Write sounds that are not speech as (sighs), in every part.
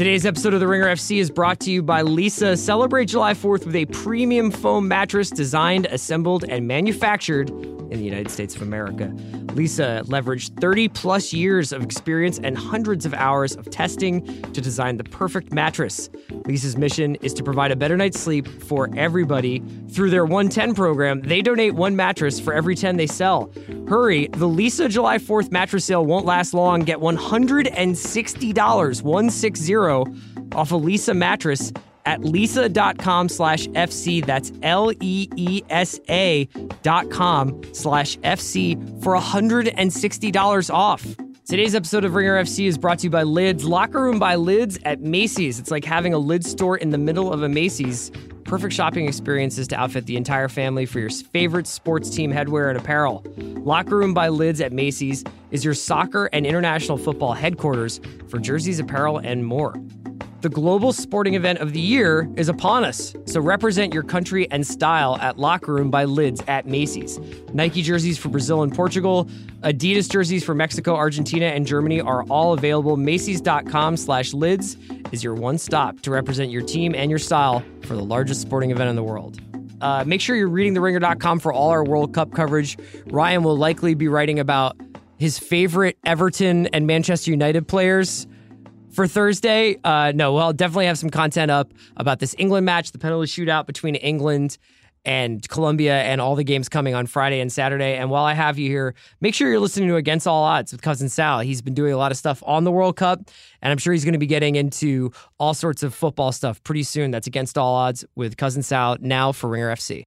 Today's episode of The Ringer FC is brought to you by Leesa. Celebrate July 4th with a premium foam mattress designed, assembled, and manufactured in the United States of America. Leesa leveraged 30 plus years of experience and hundreds of hours of testing to design the perfect mattress. Leesa's mission is to provide a better night's sleep for everybody. Through their 110 program, they donate one mattress for every 10 they sell. Hurry, the Leesa July 4th mattress sale won't last long. Get $160, 160 off a Leesa mattress at leesa.com slash FC. That's L E E S A dot com slash FC for $160 off. Today's episode of Ringer FC is brought to you by Lids, Locker Room by Lids at Macy's. It's like having a lid store in the middle of a Macy's. Perfect shopping experiences to outfit the entire family for your favorite sports team headwear and apparel. Locker Room by Lids at Macy's is your soccer and international football headquarters for jerseys, apparel, and more. The global sporting event of the year is upon us, so represent your country and style at Locker Room by Lids at Macy's. Nike jerseys for Brazil and Portugal, Adidas jerseys for Mexico, Argentina, and Germany are all available. Macy's.com slash lids is your one stop to represent your team and your style for the largest sporting event in the world. Uh, make sure you're reading theringer.com for all our World Cup coverage. Ryan will likely be writing about his favorite Everton and Manchester United players for Thursday. Uh, no, well, I'll definitely have some content up about this England match, the penalty shootout between England and Colombia, and all the games coming on Friday and Saturday. And while I have you here, make sure you're listening to Against All Odds with Cousin Sal. He's been doing a lot of stuff on the World Cup, and I'm sure he's going to be getting into all sorts of football stuff pretty soon. That's Against All Odds with Cousin Sal now for Ringer FC.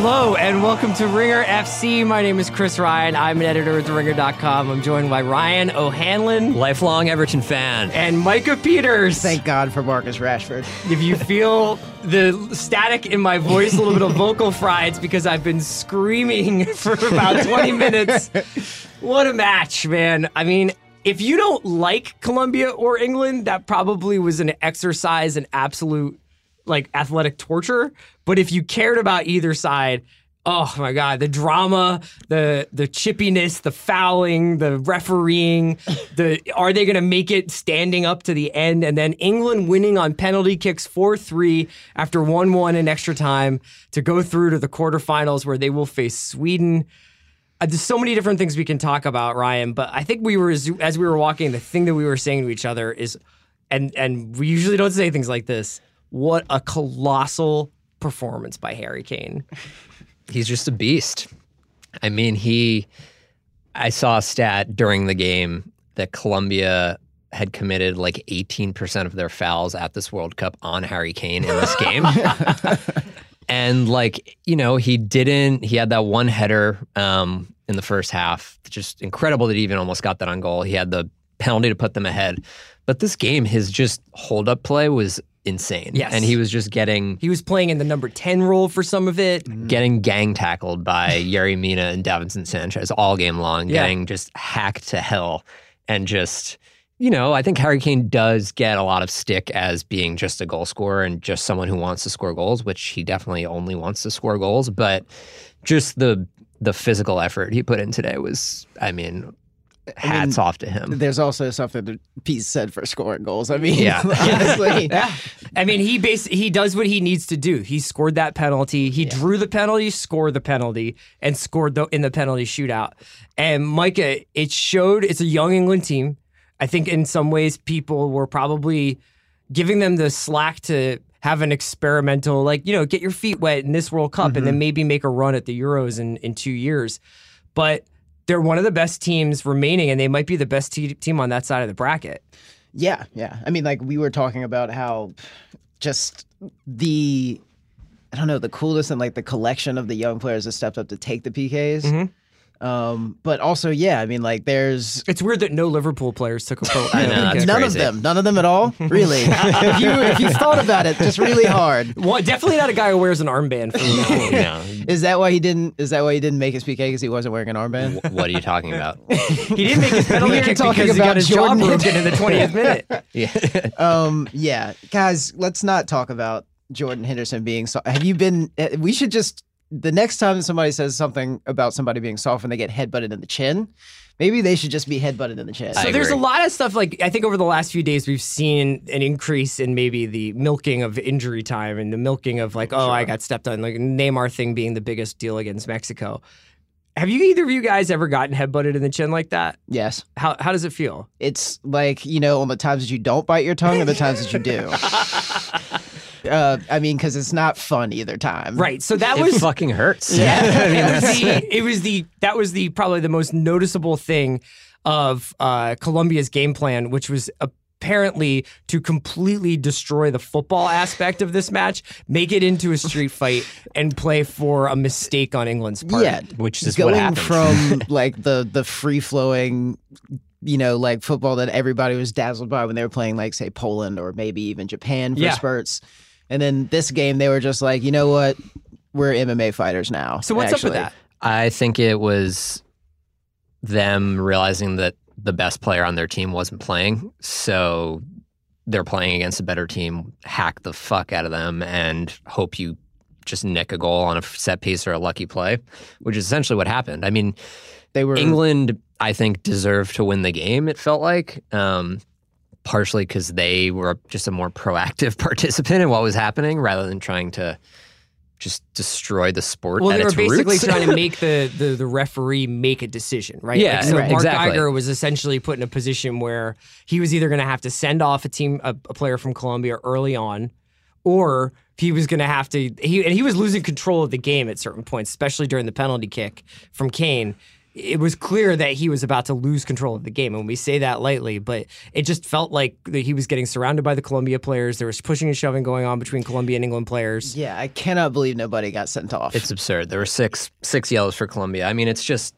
Hello and welcome to Ringer FC. My name is Chris Ryan. I'm an editor at TheRinger.com. I'm joined by Ryan O'Hanlon Lifelong Everton fan. and Micah Peters. Thank God for Marcus Rashford. If you feel the static in my voice, a little bit of vocal fry, it's because I've been screaming (laughs) for about 20 minutes. What a match, man. I mean, if you don't like Colombia or England, that probably was an exercise in absolute like athletic torture. But if you cared about either side, oh my god, the drama, the the chippiness, the fouling, the refereeing, (laughs) the are they going to make it standing up to the end and then England winning on penalty kicks 4-3 after 1-1 in extra time to go through to the quarterfinals where they will face Sweden. Uh, there's so many different things we can talk about, Ryan. But I think we were as, as we were walking, the thing that we were saying to each other is, and and we usually don't say things like this. What a colossal performance by Harry Kane. He's just a beast. I mean, he. I saw a stat during the game that Colombia had committed like 18% of their fouls at this World Cup on Harry Kane in this game. (laughs) and like, you know, he didn't, he had that one header um, in the first half. Just incredible that he even almost got that on goal. He had the penalty to put them ahead. But this game, his just hold up play was insane. Yes. And he was just getting He was playing in the number 10 role for some of it. Mm. getting gang tackled by (laughs) Yerry Mina and Davinson Sanchez all game long, Yeah. getting just hacked to hell. And just, you know, I think Harry Kane does get a lot of stick as being just a goal scorer and just someone who wants to score goals, which he definitely only wants to score goals. But just the the physical effort he put in today was, I mean, hats off to him. There's also something that be said for scoring goals. I mean, Yeah. (laughs) honestly, (laughs) Yeah. I mean, he bas- he does what he needs to do. He scored that penalty. He drew the penalty, scored the penalty, and scored the, in the penalty shootout. And Micah, it showed it's a young England team. I think in some ways people were probably giving them the slack to have an experimental, like, you know, get your feet wet in this World Cup and then mm-hmm. maybe make a run at the Euros in, in two years. But they're one of the best teams remaining, and they might be the best te- team on that side of the bracket. yeah, yeah. I mean, like we were talking about how just the I don't know the coolness and like the collection of the young players that stepped up to take the PKs. Mm-hmm. Um, but also, yeah, I mean, like, there's It's weird that no Liverpool players took a pro. (laughs) I know, that's none crazy. of them, none of them at all. (laughs) Really, (laughs) if you if you thought about it, just really hard. Well, definitely not a guy who wears an armband for Liverpool. no. Is that why he didn't? Is that why he didn't make his PK because he wasn't wearing an armband? Wh- What are you talking about? He didn't make his penalty You're kick talking because he about got his Jordan jaw broken in the 20th minute. yeah. um, yeah, guys, let's not talk about Jordan Henderson being. So- have you been? uh, We should just the next time somebody says something about somebody being soft when they get headbutted in the chin, maybe they should just be headbutted in the chin. So there's a lot of stuff like I think over the last few days we've seen an increase in maybe the milking of injury time and the milking of like oh I got stepped on like Neymar thing being the biggest deal against Mexico. Have you either of you guys ever gotten headbutted in the chin like that? yes, How how does it feel? it's like you know on the times that you don't bite your tongue and the times that you do. (laughs) Uh, I mean, because it's not fun either time. Right. So that It was fucking hurts. Yeah, (laughs) I mean, it was that's, the it was the that was the probably the most noticeable thing of uh, Colombia's game plan, which was apparently to completely destroy the football aspect of this match, make it into a street fight, and play for a mistake on England's part. Yeah, which is going what happened. from (laughs) like the the free flowing, you know, like football that everybody was dazzled by when they were playing, like say Poland or maybe even Japan for Yeah. spurts, and then this game they were just like, you know what, we're MMA fighters now. So what's up with that? I think it was them realizing that the best player on their team wasn't playing, so they're playing against a better team. Hack the fuck out of them and hope you just nick a goal on a set piece or a lucky play, which is essentially what happened. I mean, They were England, I think, deserved to win the game. It felt like, um, partially because they were just a more proactive (laughs) participant in what was happening, rather than trying to just destroy the sport. Well, at they were its basically roots. trying to (laughs) make the, the the referee make a decision, right? Yeah, Like, so right. Mark exactly. Geiger was essentially put in a position where he was either going to have to send off a team, a, a player from Colombia early on, or he was going to have to. He and he was losing control of the game at certain points, especially during the penalty kick from Kane. It was clear that he was about to lose control of the game, and we say that lightly, but it just felt like that he was getting surrounded by the Colombia players. There was pushing and shoving going on between Colombia and England players. yeah, I cannot believe nobody got sent off. It's absurd. There were six six yellows for Colombia. I mean, it's just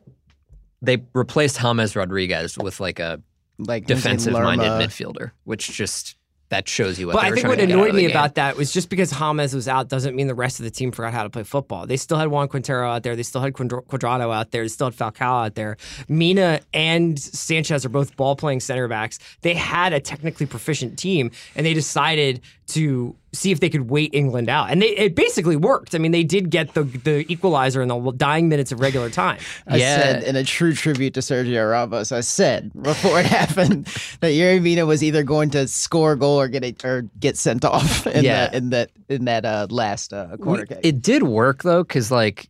they replaced James Rodriguez with like a like defensive minded midfielder, which just that shows you what. But I think what to get out annoyed me about that was just because James was out doesn't mean the rest of the team forgot how to play football. They still had Juan Quintero out there. They still had Cuadra- Cuadrado out there. They still had Falcao out there. Mina and Sanchez are both ball playing center backs. They had a technically proficient team, and they decided to see if they could wait England out. And they, it basically worked. I mean, they did get the the equalizer in the dying minutes of regular time. (laughs) I Yeah. said in a true tribute to Sergio Ramos, I said before it (laughs) happened that Yerry Mina was either going to score a goal or get a, or get sent off (laughs) in Yeah. that in that in that uh, last uh, corner kick. It did work though, because like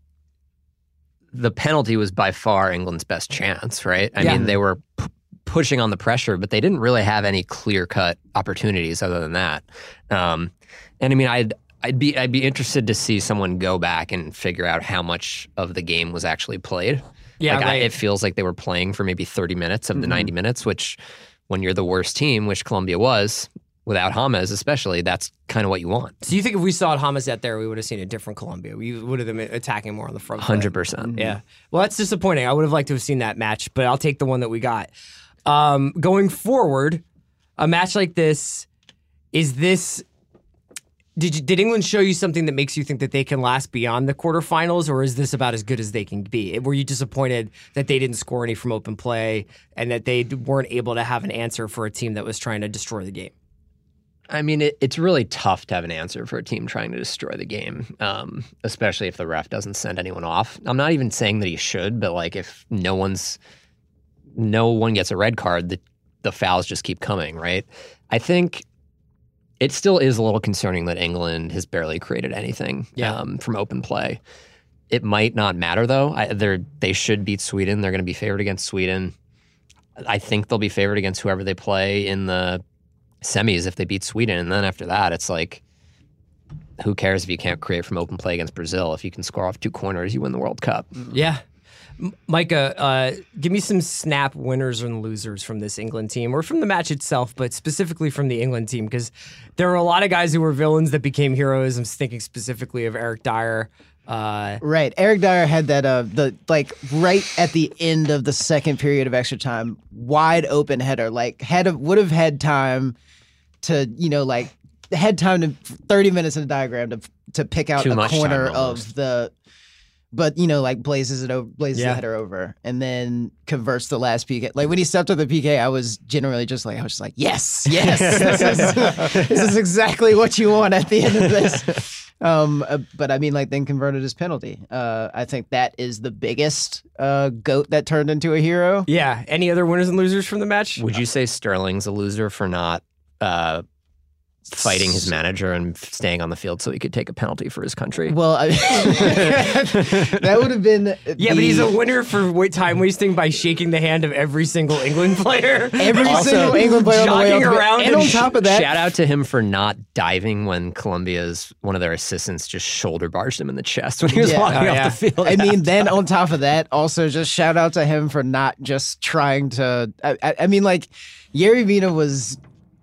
the penalty was by far England's best chance, right? I Yeah. mean, they were p- pushing on the pressure, but they didn't really have any clear cut opportunities other than that. Um, and I mean, I'd I'd be I'd be interested to see someone go back and figure out how much of the game was actually played. Yeah, like I, it feels like they were playing for maybe 30 minutes of the 90 minutes, which when you're the worst team, which Colombia was, without James especially, that's kind of what you want. So you think if we saw James out there, we would have seen a different Colombia? We would have been attacking more on the front. 100%. Yeah. Well, that's disappointing. I would have liked to have seen that match, but I'll take the one that we got. Um, going forward, a match like this, is this. Did, you, did England show you something that makes you think that they can last beyond the quarterfinals, or is this about as good as they can be? Were you disappointed that they didn't score any from open play and that they weren't able to have an answer for a team that was trying to destroy the game? I mean, it, it's really tough to have an answer for a team trying to destroy the game, um, especially if the ref doesn't send anyone off. I'm not even saying that he should, but like if no one's, no one gets a red card, the the fouls just keep coming, right? I think it still is a little concerning that England has barely created anything Yeah. um, from open play. It might not matter though. I, they're they should beat Sweden. They're going to be favored against Sweden. I think they'll be favored against whoever they play in the semis if they beat Sweden. And then after that, it's like, who cares if you can't create from open play against Brazil? If you can score off two corners, you win the World Cup. Yeah. M- Micah, uh, give me some snap winners and losers from this England team or from the match itself, but specifically from the England team, because there are a lot of guys who were villains that became heroes. I'm thinking specifically of Eric Dier, Uh, Right. Eric Dier had that uh the like right at the end of the second period of extra time, wide open header. Like had a, would have had time to, you know, like had time to 30 minutes in the diagram to to pick out Too a corner of the but you know, like blazes it over blazes Yeah. the header over and then converts the last PK. Like when he stepped to the PK, I was generally just like I was just like, Yes, yes, (laughs) this is this is exactly what you want at the end of this. (laughs) Um, uh, but I mean, like, then converted his penalty. Uh, I think that is the biggest uh, goat that turned into a hero. yeah. Any other winners and losers from the match? Would you say Sterling's a loser for not uh, fighting his manager and staying on the field so he could take a penalty for his country? Well, I, (laughs) that would have been Yeah, but he's a winner for time wasting by shaking the hand of every single England player. every (laughs) Also, single England player on the way jogging around and and on top of that, Shout out to him for not diving when Colombia's one of their assistants just shoulder barged him in the chest when he was Yeah. walking Oh, off yeah. the field. I mean, then (laughs) on top of that, also just shout out to him for not just trying to. I, I, I mean, like Yerry Mina was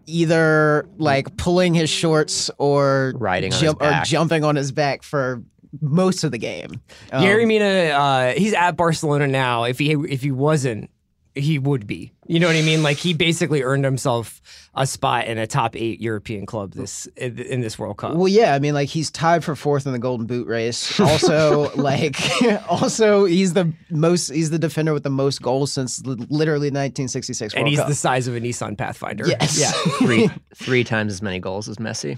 either like pulling his shorts or Riding on his jump or jumping on his back for most of the game. Um, Yerry Mina, uh, he's at Barcelona now. If he if he wasn't, he would be. You know what I mean? Like he basically earned himself a spot in a top eight European club this in, in this World Cup. Well, yeah, I mean, like he's tied for fourth in the Golden Boot race. Also, (laughs) like, (laughs) also he's the most, he's the defender with the most goals since literally 1966 World and he's Cup. the size of a Nissan Pathfinder. Yes. Yeah. (laughs) three three times as many goals as Messi.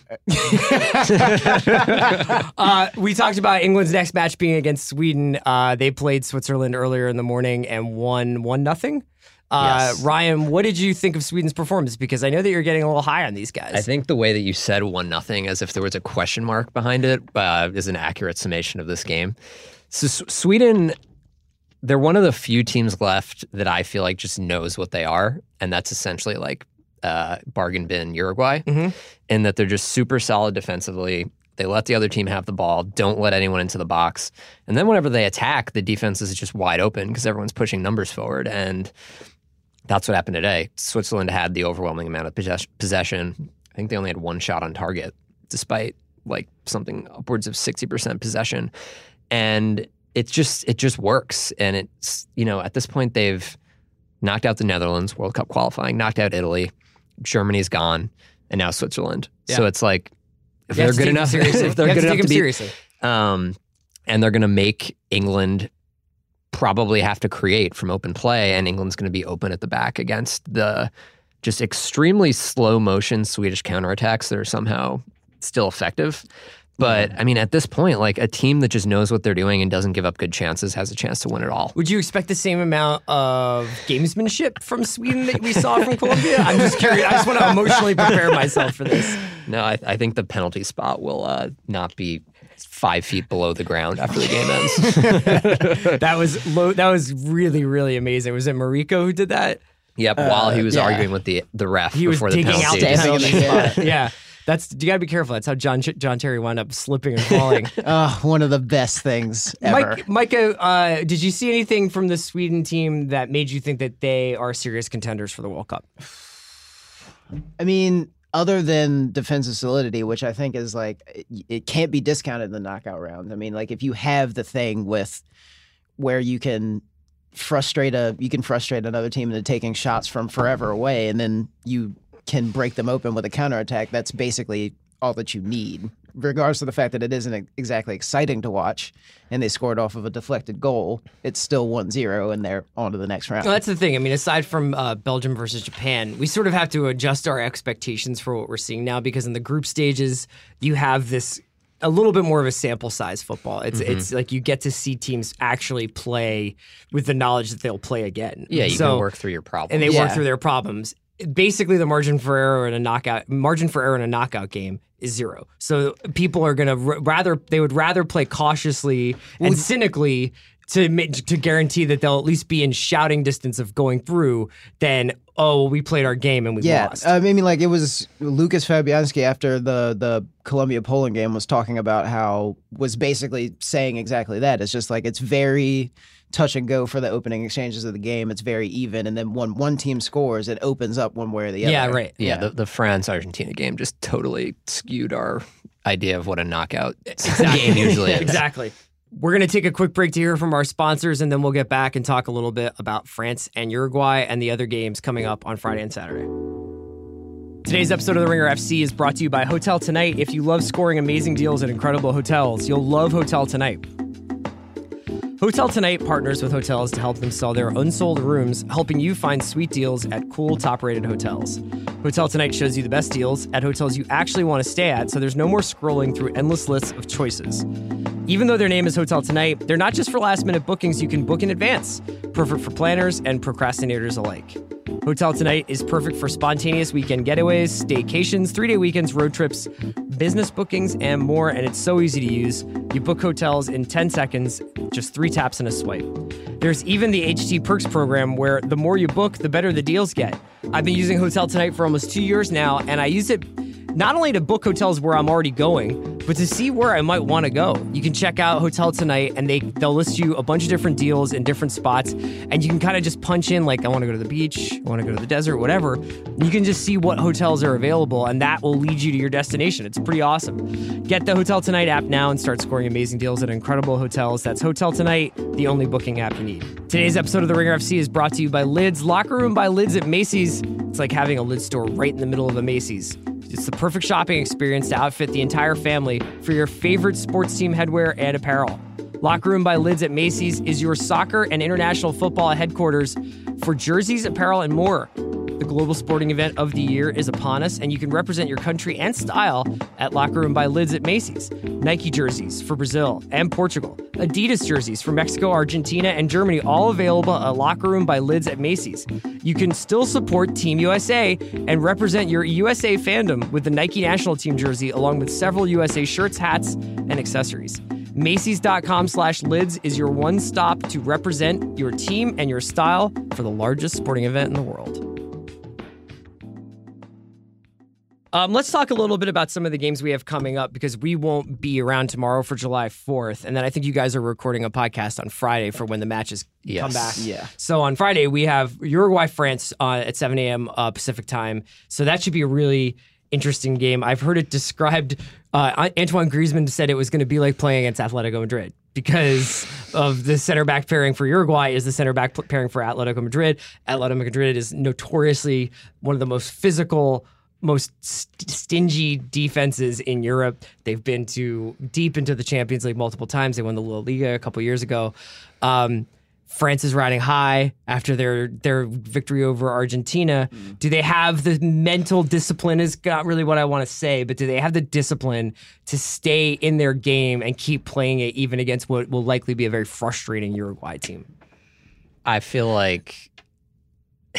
Uh, we talked about England's next match being against Sweden. Uh, they played Switzerland earlier in the morning and won one nothing. Uh, Yes. Ryan, what did you think of Sweden's performance? Because I know that you're getting a little high on these guys. I think the way that you said one nothing, as if there was a question mark behind it, uh, is an accurate summation of this game. So S- Sweden, they're one of the few teams left that I feel like just knows what they are, and that's essentially like uh, bargain bin Uruguay, Mhm. in that they're just super solid defensively. They let the other team have the ball, don't let anyone into the box, and then whenever they attack, the defense is just wide open because everyone's pushing numbers forward and. That's what happened today. Switzerland had the overwhelming amount of possess- possession. I think they only had one shot on target, despite like something upwards of sixty percent possession, and it just it just works. And it's you know at this point they've knocked out the Netherlands World Cup qualifying, knocked out Italy, Germany's gone, and now Switzerland. So it's like if You they're good enough, (laughs) seriously. if they're good enough to beat seriously. um, and they're going to make England probably have to create from open play, and England's going to be open at the back against the just extremely slow motion Swedish counterattacks that are somehow still effective. But I mean, at this point, like a team that just knows what they're doing and doesn't give up good chances has a chance to win it all. Would you expect the same amount of gamesmanship from Sweden that we saw from Colombia? I'm just curious. I just want to emotionally prepare myself for this. (laughs) No, I, I think the penalty spot will uh, not be five feet below the ground after the game ends. (laughs) That was low, that was really really amazing. Was it Mariko who did that? yep, while he was yeah. arguing with the the ref He was before the digging out penalty. the penalty spot. Yeah. That's you gotta be careful. That's how John John Terry wound up slipping and falling. Uh, (laughs) one of the best things ever. Mike, Micah, uh, did you see anything from the Sweden team that made you think that they are serious contenders for the World Cup? I mean, other than defensive solidity, which I think is like it- it can't be discounted in the knockout round. I mean, like if you have the thing with where you can frustrate a you can frustrate another team into taking shots from forever away, and then you can break them open with a counterattack. That's basically all that you need. Regardless of the fact that it isn't exactly exciting to watch, and they scored off of a deflected goal, it's still 1-0 and they're on to the next round. Well, that's the thing. I mean, aside from uh, Belgium versus Japan, we sort of have to adjust our expectations for what we're seeing now because in the group stages, you have this a little bit more of a sample size football. It's Mm-hmm. it's like you get to see teams actually play with the knowledge that they'll play again. Yeah, you so, can work through your problems. and they work through their problems. Basically, the margin for error in a knockout margin for error in a knockout game is zero. So people are going to r- rather they would rather play cautiously and cynically to to guarantee that they'll at least be in shouting distance of going through than oh we played our game and we Yeah, lost. I mean, like it was Lukasz Fabianski after the the Colombia Poland game was talking about how was basically saying exactly that. It's just like it's very touch and go for the opening exchanges of the game. It's very even, and then when one team scores, it opens up one way or the other. yeah, right. Yeah, the, the France Argentina game just totally skewed our idea of what a knockout game usually is. (laughs) exactly. We're going to take a quick break to hear from our sponsors, and then we'll get back and talk a little bit about France and Uruguay and the other games coming up on Friday and Saturday. Today's episode of The Ringer FC is brought to you by Hotel Tonight. If you love scoring amazing deals at incredible hotels, you'll love Hotel Tonight. Hotel Tonight partners with hotels to help them sell their unsold rooms, helping you find sweet deals at cool, top rated hotels. Hotel Tonight shows you the best deals at hotels you actually want to stay at, so there's no more scrolling through endless lists of choices. Even though their name is Hotel Tonight, they're not just for last minute bookings you can book in advance, perfect for planners and procrastinators alike. Hotel Tonight is perfect for spontaneous weekend getaways, staycations, three day weekends, road trips, business bookings, and more. And it's so easy to use. You book hotels in 10 seconds, just three taps and a swipe. There's even the HT Perks program where the more you book, the better the deals get. I've been using Hotel Tonight for almost two years now, and I use it not only to book hotels where I'm already going, but to see where I might want to go. You can check out Hotel Tonight and they they'll list you a bunch of different deals in different spots and you can kind of just punch in like I want to go to the beach, I want to go to the desert, whatever. You can just see what hotels are available and that will lead you to your destination. It's pretty awesome. Get the Hotel Tonight app now and start scoring amazing deals at incredible hotels. That's Hotel Tonight, the only booking app you need. Today's episode of The Ringer FC is brought to you by Lids, Locker Room by Lids at Macy's. It's like having a lid store right in the middle of a Macy's. It's the perfect shopping experience to outfit the entire family for your favorite sports team headwear and apparel. Locker Room by Lids at Macy's is your soccer and international football headquarters for jerseys, apparel, and more. The global sporting event of the year is upon us, and you can represent your country and style at Locker Room by Lids at Macy's. Nike jerseys for Brazil and Portugal, Adidas jerseys for Mexico, Argentina, and Germany, all available at Locker Room by Lids at Macy's. You can still support Team USA and represent your USA fandom with the Nike national team jersey, along with several USA shirts, hats, and accessories. Macy's.com slash lids is your one stop to represent your team and your style for the largest sporting event in the world. Um, let's talk a little bit about some of the games we have coming up because we won't be around tomorrow for July 4th. And then I think you guys are recording a podcast on Friday for when the matches Yes. come back. Yeah. So on Friday, we have Uruguay France uh, at 7 a.m. Uh, Pacific time. So that should be a really interesting game. I've heard it described. Uh, Antoine Griezmann said it was going to be like playing against Atletico Madrid because (laughs) of the center back pairing for Uruguay is the center back pairing for Atletico Madrid. Atletico Madrid is notoriously one of the most physical. Most st- stingy defenses in Europe. They've been to deep into the Champions League multiple times. They won the La Liga a couple years ago. Um, France is riding high after their their victory over Argentina. Do they have the mental discipline? Is not really what I want to say, but do they have the discipline to stay in their game and keep playing it even against what will likely be a very frustrating Uruguay team? I feel like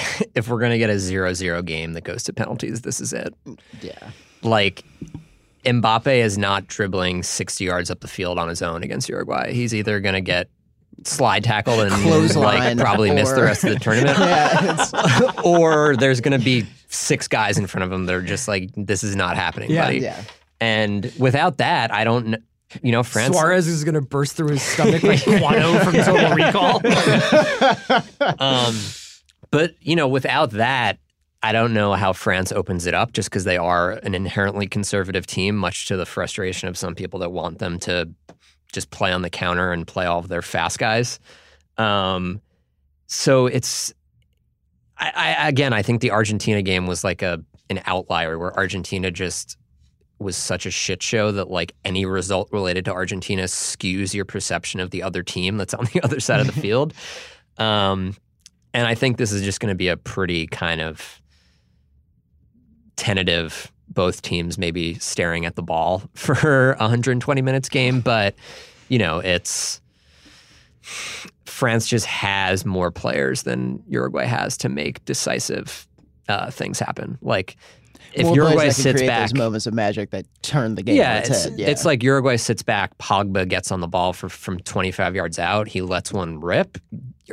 (laughs) if we're gonna get a zero-zero game that goes to penalties, this is it. Yeah. Like Mbappe is not dribbling 60 yards up the field on his own against Uruguay. He's either gonna get slide tackled and like Clothesline probably miss the rest of the (laughs) tournament, Yeah. It's, (laughs) or there's gonna be six guys in front of him that are just like, this is not happening, buddy. yeah. And without that, I don't. kn- You know, France. Suarez is going to burst through his stomach like Kuato from Total Recall. Um, but you know, without that, I don't know how France opens it up. Just because they are an inherently conservative team, much to the frustration of some people that want them to just play on the counter and play all of their fast guys. Um, so it's. I, I again, I think the Argentina game was like a an outlier where Argentina just was such a shit show that like any result related to Argentina skews your perception of the other team that's on the (laughs) other side of the (laughs) field. Um, and I think this is just going to be a pretty kind of tentative, both teams maybe staring at the ball (laughs) for a 120 minutes game. But, you know, it's France just has more players than Uruguay has to make decisive uh, things happen. Like, if More Uruguay sits back, those moments of magic that turn the game yeah, its. Yeah. it's like Uruguay sits back, Pogba gets on the ball for from 25 yards out, he lets one rip.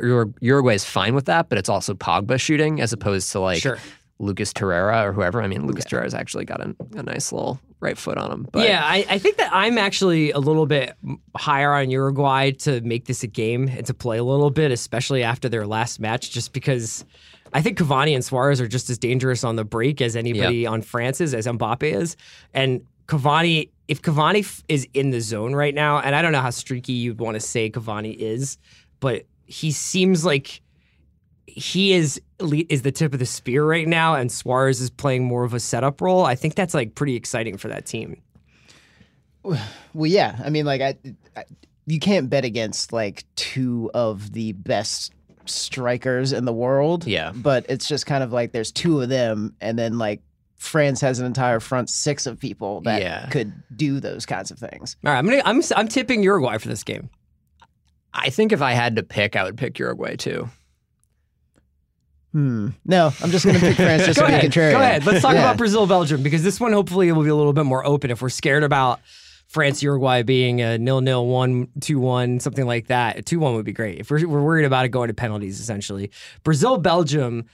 Ur- Uruguay is fine with that, but it's also Pogba shooting as opposed to like Sure. Lucas Torreira or whoever. I mean, Lucas Torreira's actually got a, a nice little right foot on him. But yeah, I, I think that I'm actually a little bit higher on Uruguay to make this a game and to play a little bit, especially after their last match, just because I think Cavani and Suarez are just as dangerous on the break as anybody on France is, as Mbappe is. And Cavani if Cavani f- is in the zone right now, and I don't know how streaky you'd want to say Cavani is, but he seems like he is is the tip of the spear right now, and Suarez is playing more of a setup role. I think that's like pretty exciting for that team. Well, yeah. I mean, like, I, I you can't bet against like two of the best strikers in the world. Yeah. But it's just kind of like there's two of them, and then like France has an entire front six of people that Yeah. could do those kinds of things. All right, I'm gonna I'm I'm tipping Uruguay for this game. I think if I had to pick, I would pick Uruguay too. Hmm. No, I'm just gonna pick (laughs) France just to be ahead. contrarian. Go ahead. Let's talk Yeah. about Brazil Belgium because this one hopefully will be a little bit more open. If we're scared about France Uruguay being a nil nil one two one something like that, two one would be great. If we're we're worried about it going to penalties, essentially, Brazil Belgium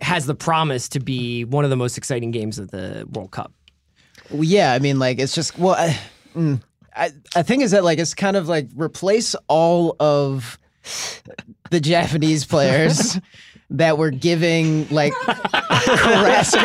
has the promise to be one of the most exciting games of the World Cup. Well, yeah, I mean, like it's just well, I, mm, I I think is that like it's kind of like replace all of the Japanese players (laughs) that were giving like Carrasco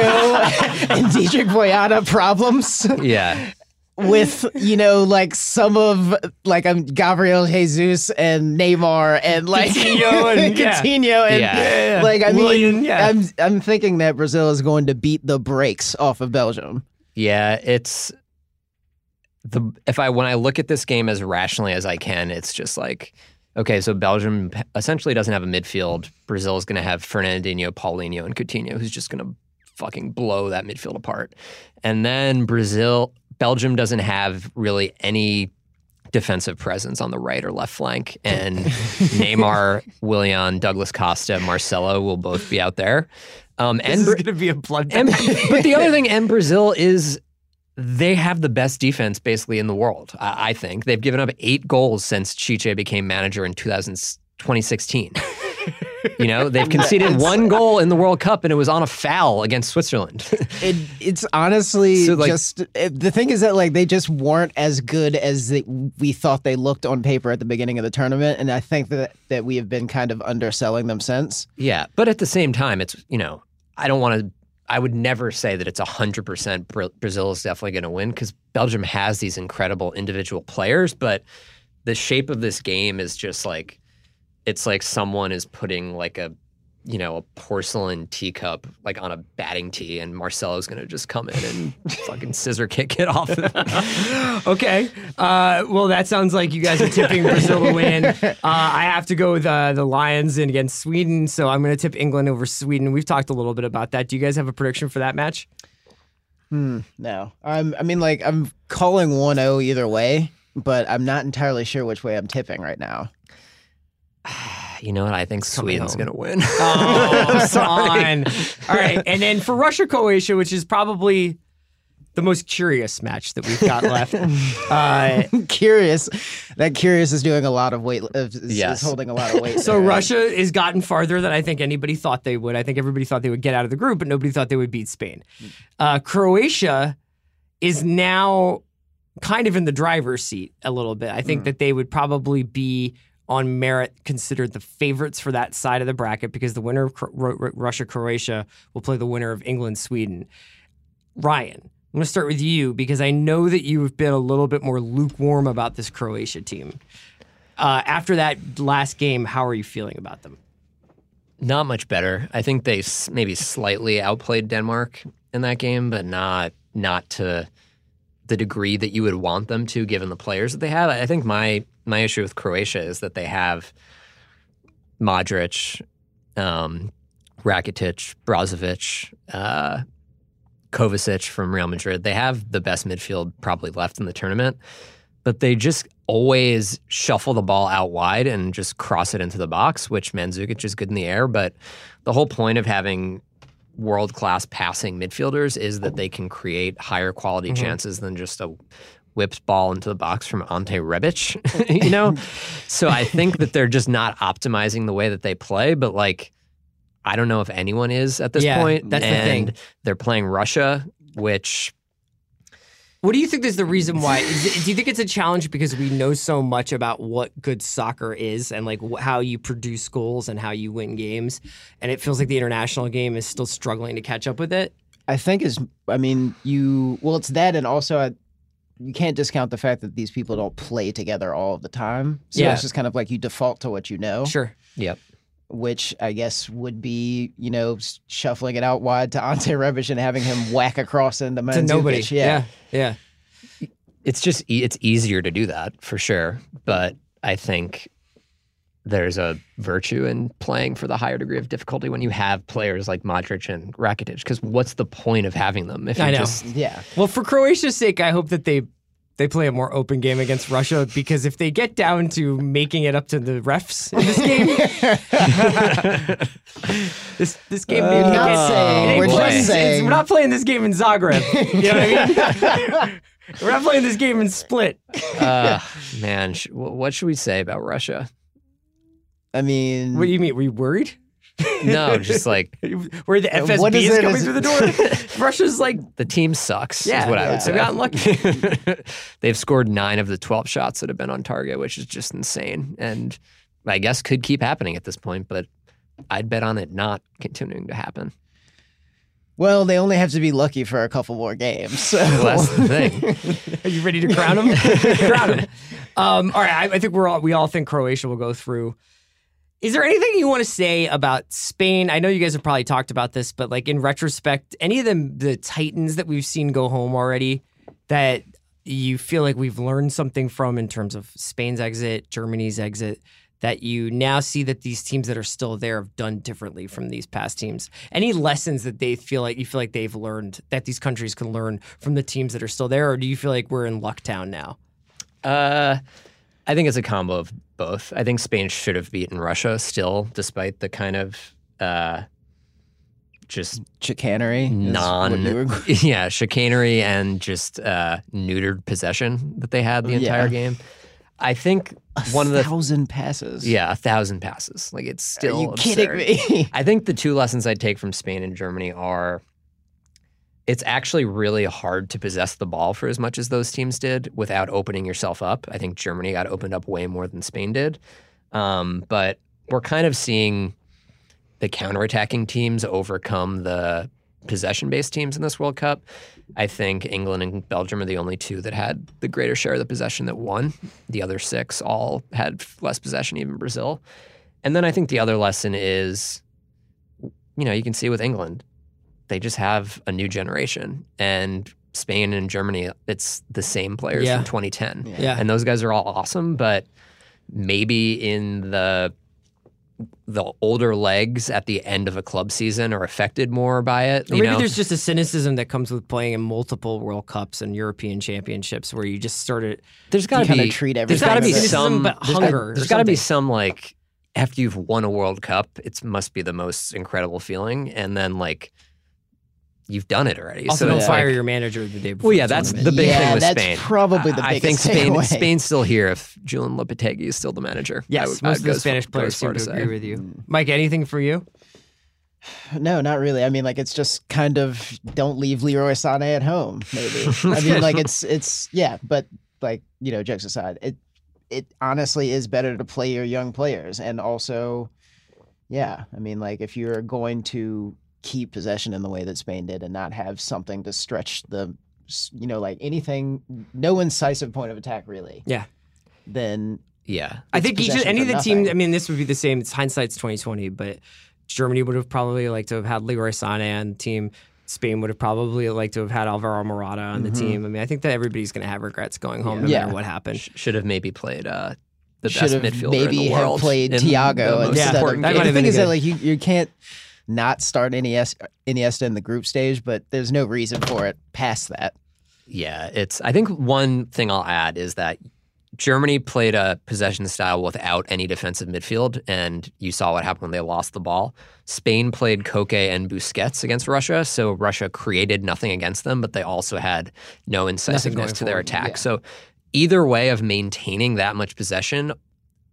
and Dedryck Boyata problems Yeah. with you know like some of like um Gabriel Jesus and Neymar and like Coutinho and- (laughs) yeah. Coutinho and Yeah. Yeah, yeah. like I mean Willian, yeah. I'm I'm thinking that Brazil is going to beat the brakes off of Belgium. Yeah, it's the if I when I look at this game as rationally as I can, it's just like okay, so Belgium essentially doesn't have a midfield. Brazil is going to have Fernandinho, Paulinho, and Coutinho, who's just going to fucking blow that midfield apart. And then Brazil, Belgium doesn't have really any defensive presence on the right or left flank, and (laughs) Neymar, Willian, Douglas Costa, Marcelo will both be out there. Um, This and is Bra- going to be a blood. and, but the other thing, and Brazil is they have the best defense basically in the world. I, I think they've given up eight goals since Tite became manager in 2000, 2016. (laughs) you know, they've (laughs) conceded one (laughs) goal in the World Cup, and it was on a foul against Switzerland. It, it's honestly So, like- just it, the thing is that like they just weren't as good as they, we thought they looked on paper at the beginning of the tournament, and I think that that we have been kind of underselling them since. yeah, but at the same time, it's you know, I don't want to. I would never say that it's 100% Bra- Brazil is definitely going to win because Belgium has these incredible individual players, but the shape of this game is just like it's like someone is putting like a you know a porcelain teacup like on a batting tee and Marcelo's going to just come in and (laughs) fucking scissor kick it off. (laughs) okay. Uh, well, that sounds like you guys are tipping Brazil to win. (laughs) Uh, I have to go with uh, the Lions and against Sweden, so I'm going to tip England over Sweden. We've talked a little bit about that. Do you guys have a prediction for that match? No, I'm. I mean, like I'm calling 1-0 either way, but I'm not entirely sure which way I'm tipping right now. (sighs) (sighs) (sighs) you know what? I think Sweden's going to win. (laughs) Oh, on. All right. And then for Russia Croatia, which is probably the most curious match that we've got left. (laughs) Uh, (laughs) curious, that curious is doing a lot of weight. Is, is Yes. holding a lot of weight. so there. Russia has gotten farther than I think anybody thought they would. I think everybody thought they would get out of the group, but nobody thought they would beat Spain. Uh, Croatia is now kind of in the driver's seat a little bit. I think that they would probably be on merit considered the favorites for that side of the bracket because the winner of Russia Croatia will play the winner of England Sweden. Ryan, I'm going to start with you because I know that you've been a little bit more lukewarm about this Croatia team. Uh, after that last game, how are you feeling about them? Not much better. I think they maybe slightly outplayed Denmark in that game, but not not to the degree that you would want them to, given the players that they have. I think my my issue with Croatia is that they have Modric, um, Rakitic, Brozovic, uh, Kovacic from Real Madrid. They have the best midfield probably left in the tournament, but they just always shuffle the ball out wide and just cross it into the box, which Mandzukic is good in the air. But the whole point of having world class passing midfielders is that they can create higher quality chances than just a whipped ball into the box from Ante Rebic, (laughs) you know? (laughs) so I think that they're just not optimizing the way that they play, but like I don't know if anyone is at this Yeah, point. that's the thing. They're playing Russia, which What do you think is the reason why? Is it, do you think it's a challenge because we know so much about what good soccer is and like wh- how you produce goals and how you win games, and it feels like the international game is still struggling to catch up with it? I think is. I mean, you. Well, it's that, and also I, you can't discount the fact that these people don't play together all of the time. So Yeah. it's just kind of like you default to what you know, Sure. Yep. which I guess would be you know shuffling it out wide to (laughs) Ante Rebic and having him whack across into To Mandzukic. nobody. Yeah. Yeah. It's just it's easier to do that for sure, but I think there's a virtue in playing for the higher degree of difficulty when you have players like Modric and Rakitic. Because what's the point of having them if you I know. just yeah. Well, for Croatia's sake, I hope that they they play a more open game against Russia because if they get down to making it up to the refs in this game, (laughs) this this game maybe not gets- saying, we're playing- just it's- it's- saying. we're not playing this game in Zagreb. (laughs) You know what I mean? we're not playing this game in Split. uh, man, sh- what should we say about Russia? I mean, What do you mean? Were you worried? No, just like (laughs) Where the FSB What is is coming Is- through the door? (laughs) Russia's like, the team sucks. yeah, is what I yeah. would say. They've gotten lucky. (laughs) They've scored nine of the twelve shots that have been on target, which is just insane, and I guess could keep happening at this point. But I'd bet on it not continuing to happen. well, they only have to be lucky for a couple more games. So Well, that's the thing. Are you ready to crown them? crown him. Um, all right, I, I think we're all we all think Croatia will go through. Is there anything you want to say about Spain? I know you guys have probably talked about this, but like in retrospect, any of them the Titans that we've seen go home already that you feel like we've learned something from in terms of Spain's exit, Germany's exit, that you now see that these teams that are still there have done differently from these past teams. Any lessons that they feel like you feel like they've learned that these countries can learn from the teams that are still there, or do you feel like we're in Lucktown now? Uh, I think it's a combo of both. I think Spain should have beaten Russia still, despite the kind of uh, just chicanery, non were- (laughs) yeah chicanery and just uh, neutered possession that they had the entire Yeah. game. I think one of the thousand passes. yeah a thousand passes like it's still Are you absurd. kidding me? (laughs) I think the two lessons I'd take from Spain and Germany are it's actually really hard to possess the ball for as much as those teams did without opening yourself up. I think Germany got opened up way more than Spain did. Um, but we're kind of seeing the counterattacking teams overcome the possession based teams in this World Cup. I think England and Belgium are the only two that had the greater share of the possession that won. The other six all had less possession, even Brazil. And then I think the other lesson is, you know, you can see with England, they just have a new generation. And Spain and Germany, it's the same players Yeah. from 2010. Yeah. And those guys are all awesome, but maybe in the the older legs at the end of a club season are affected more by it. You maybe know? there's just a cynicism that comes with playing in multiple World Cups and European Championships, where you just sort of there's got to be treat there's everything got to be some but hunger there's got to be some like after you've won a World Cup, it must be the most incredible feeling, and then like you've done it already. also so don't it's fire like- your manager the day before. Well, yeah, the that's the big Yeah, thing with that's Spain. probably the I think biggest Spain takeaway. Spain's still here if Julen Lopetegui is still the manager. I Yes, would- most of uh, the Spanish go players seem to to agree with you. Mike, anything for you? No, not really. I mean, like it's just kind of don't leave Leroy Sané at home. Maybe. (laughs) I mean, like it's it's yeah, but like you know, jokes aside, it it honestly is better to play your young players, and also, yeah, I mean, like if you're going to keep possession in the way that Spain did, and not have something to stretch the, you know, like anything, no incisive point of attack really. Yeah. Then Yeah, I think each any of for the teams. I mean, this would be the same. It's hindsight's twenty twenty, but Germany would have probably liked to have had Leroy Sané on the team. Spain would have probably liked to have had Alvaro Morata on the team. I mean, I think that everybody's going to have regrets going home, no Yeah. matter what happened. Sh- should have maybe played uh, the should best have midfielder maybe in the have world. played in Thiago the most Yeah, instead important that of. might The thing been is that like you, you can't not start NES Iniesta in the group stage, but there's no reason for it past that. Yeah, it's. I think one thing I'll add is that Germany played a possession style without any defensive midfield, and you saw what happened when they lost the ball. Spain played Koke and Busquets against Russia, so Russia created nothing against them, but they also had no incisiveness to their forward, attack. yeah. So either way of maintaining that much possession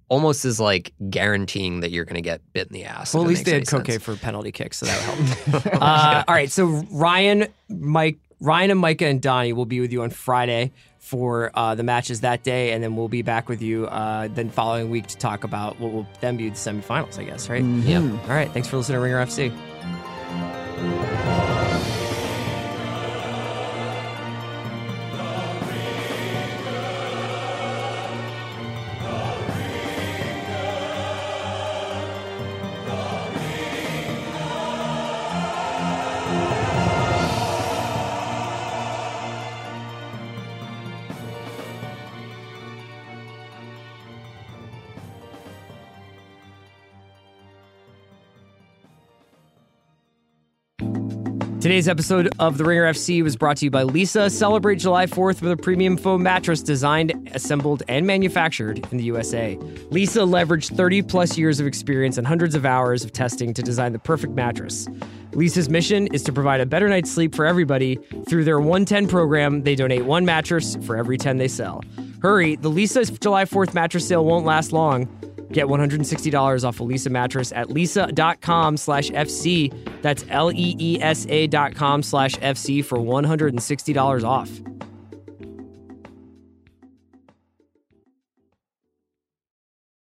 almost is like guaranteeing that you're going to get bit in the ass. Well, at least they had makes any Koke for penalty kicks, so that helped. (laughs) (laughs) uh, all right, so Ryan, Mike, Ryan, and Micah and Donnie will be with you on Friday for uh, the matches that day, and then we'll be back with you uh, then following week to talk about what will then be the semifinals, I guess, right? Yep. All right, thanks for listening to Ringer FC. Today's episode of The Ringer FC was brought to you by Leesa. Celebrate July 4th with a premium foam mattress designed, assembled, and manufactured in the USA. Leesa leveraged 30 plus years of experience and hundreds of hours of testing to design the perfect mattress. Leesa's mission is to provide a better night's sleep for everybody. Through their 110 program, they donate one mattress for every 10 they sell. Hurry, the Leesa's July 4th mattress sale won't last long. Get $160 off a Leesa mattress at leesa.com slash FC. That's L E E S A dot com slash FC for $160 off.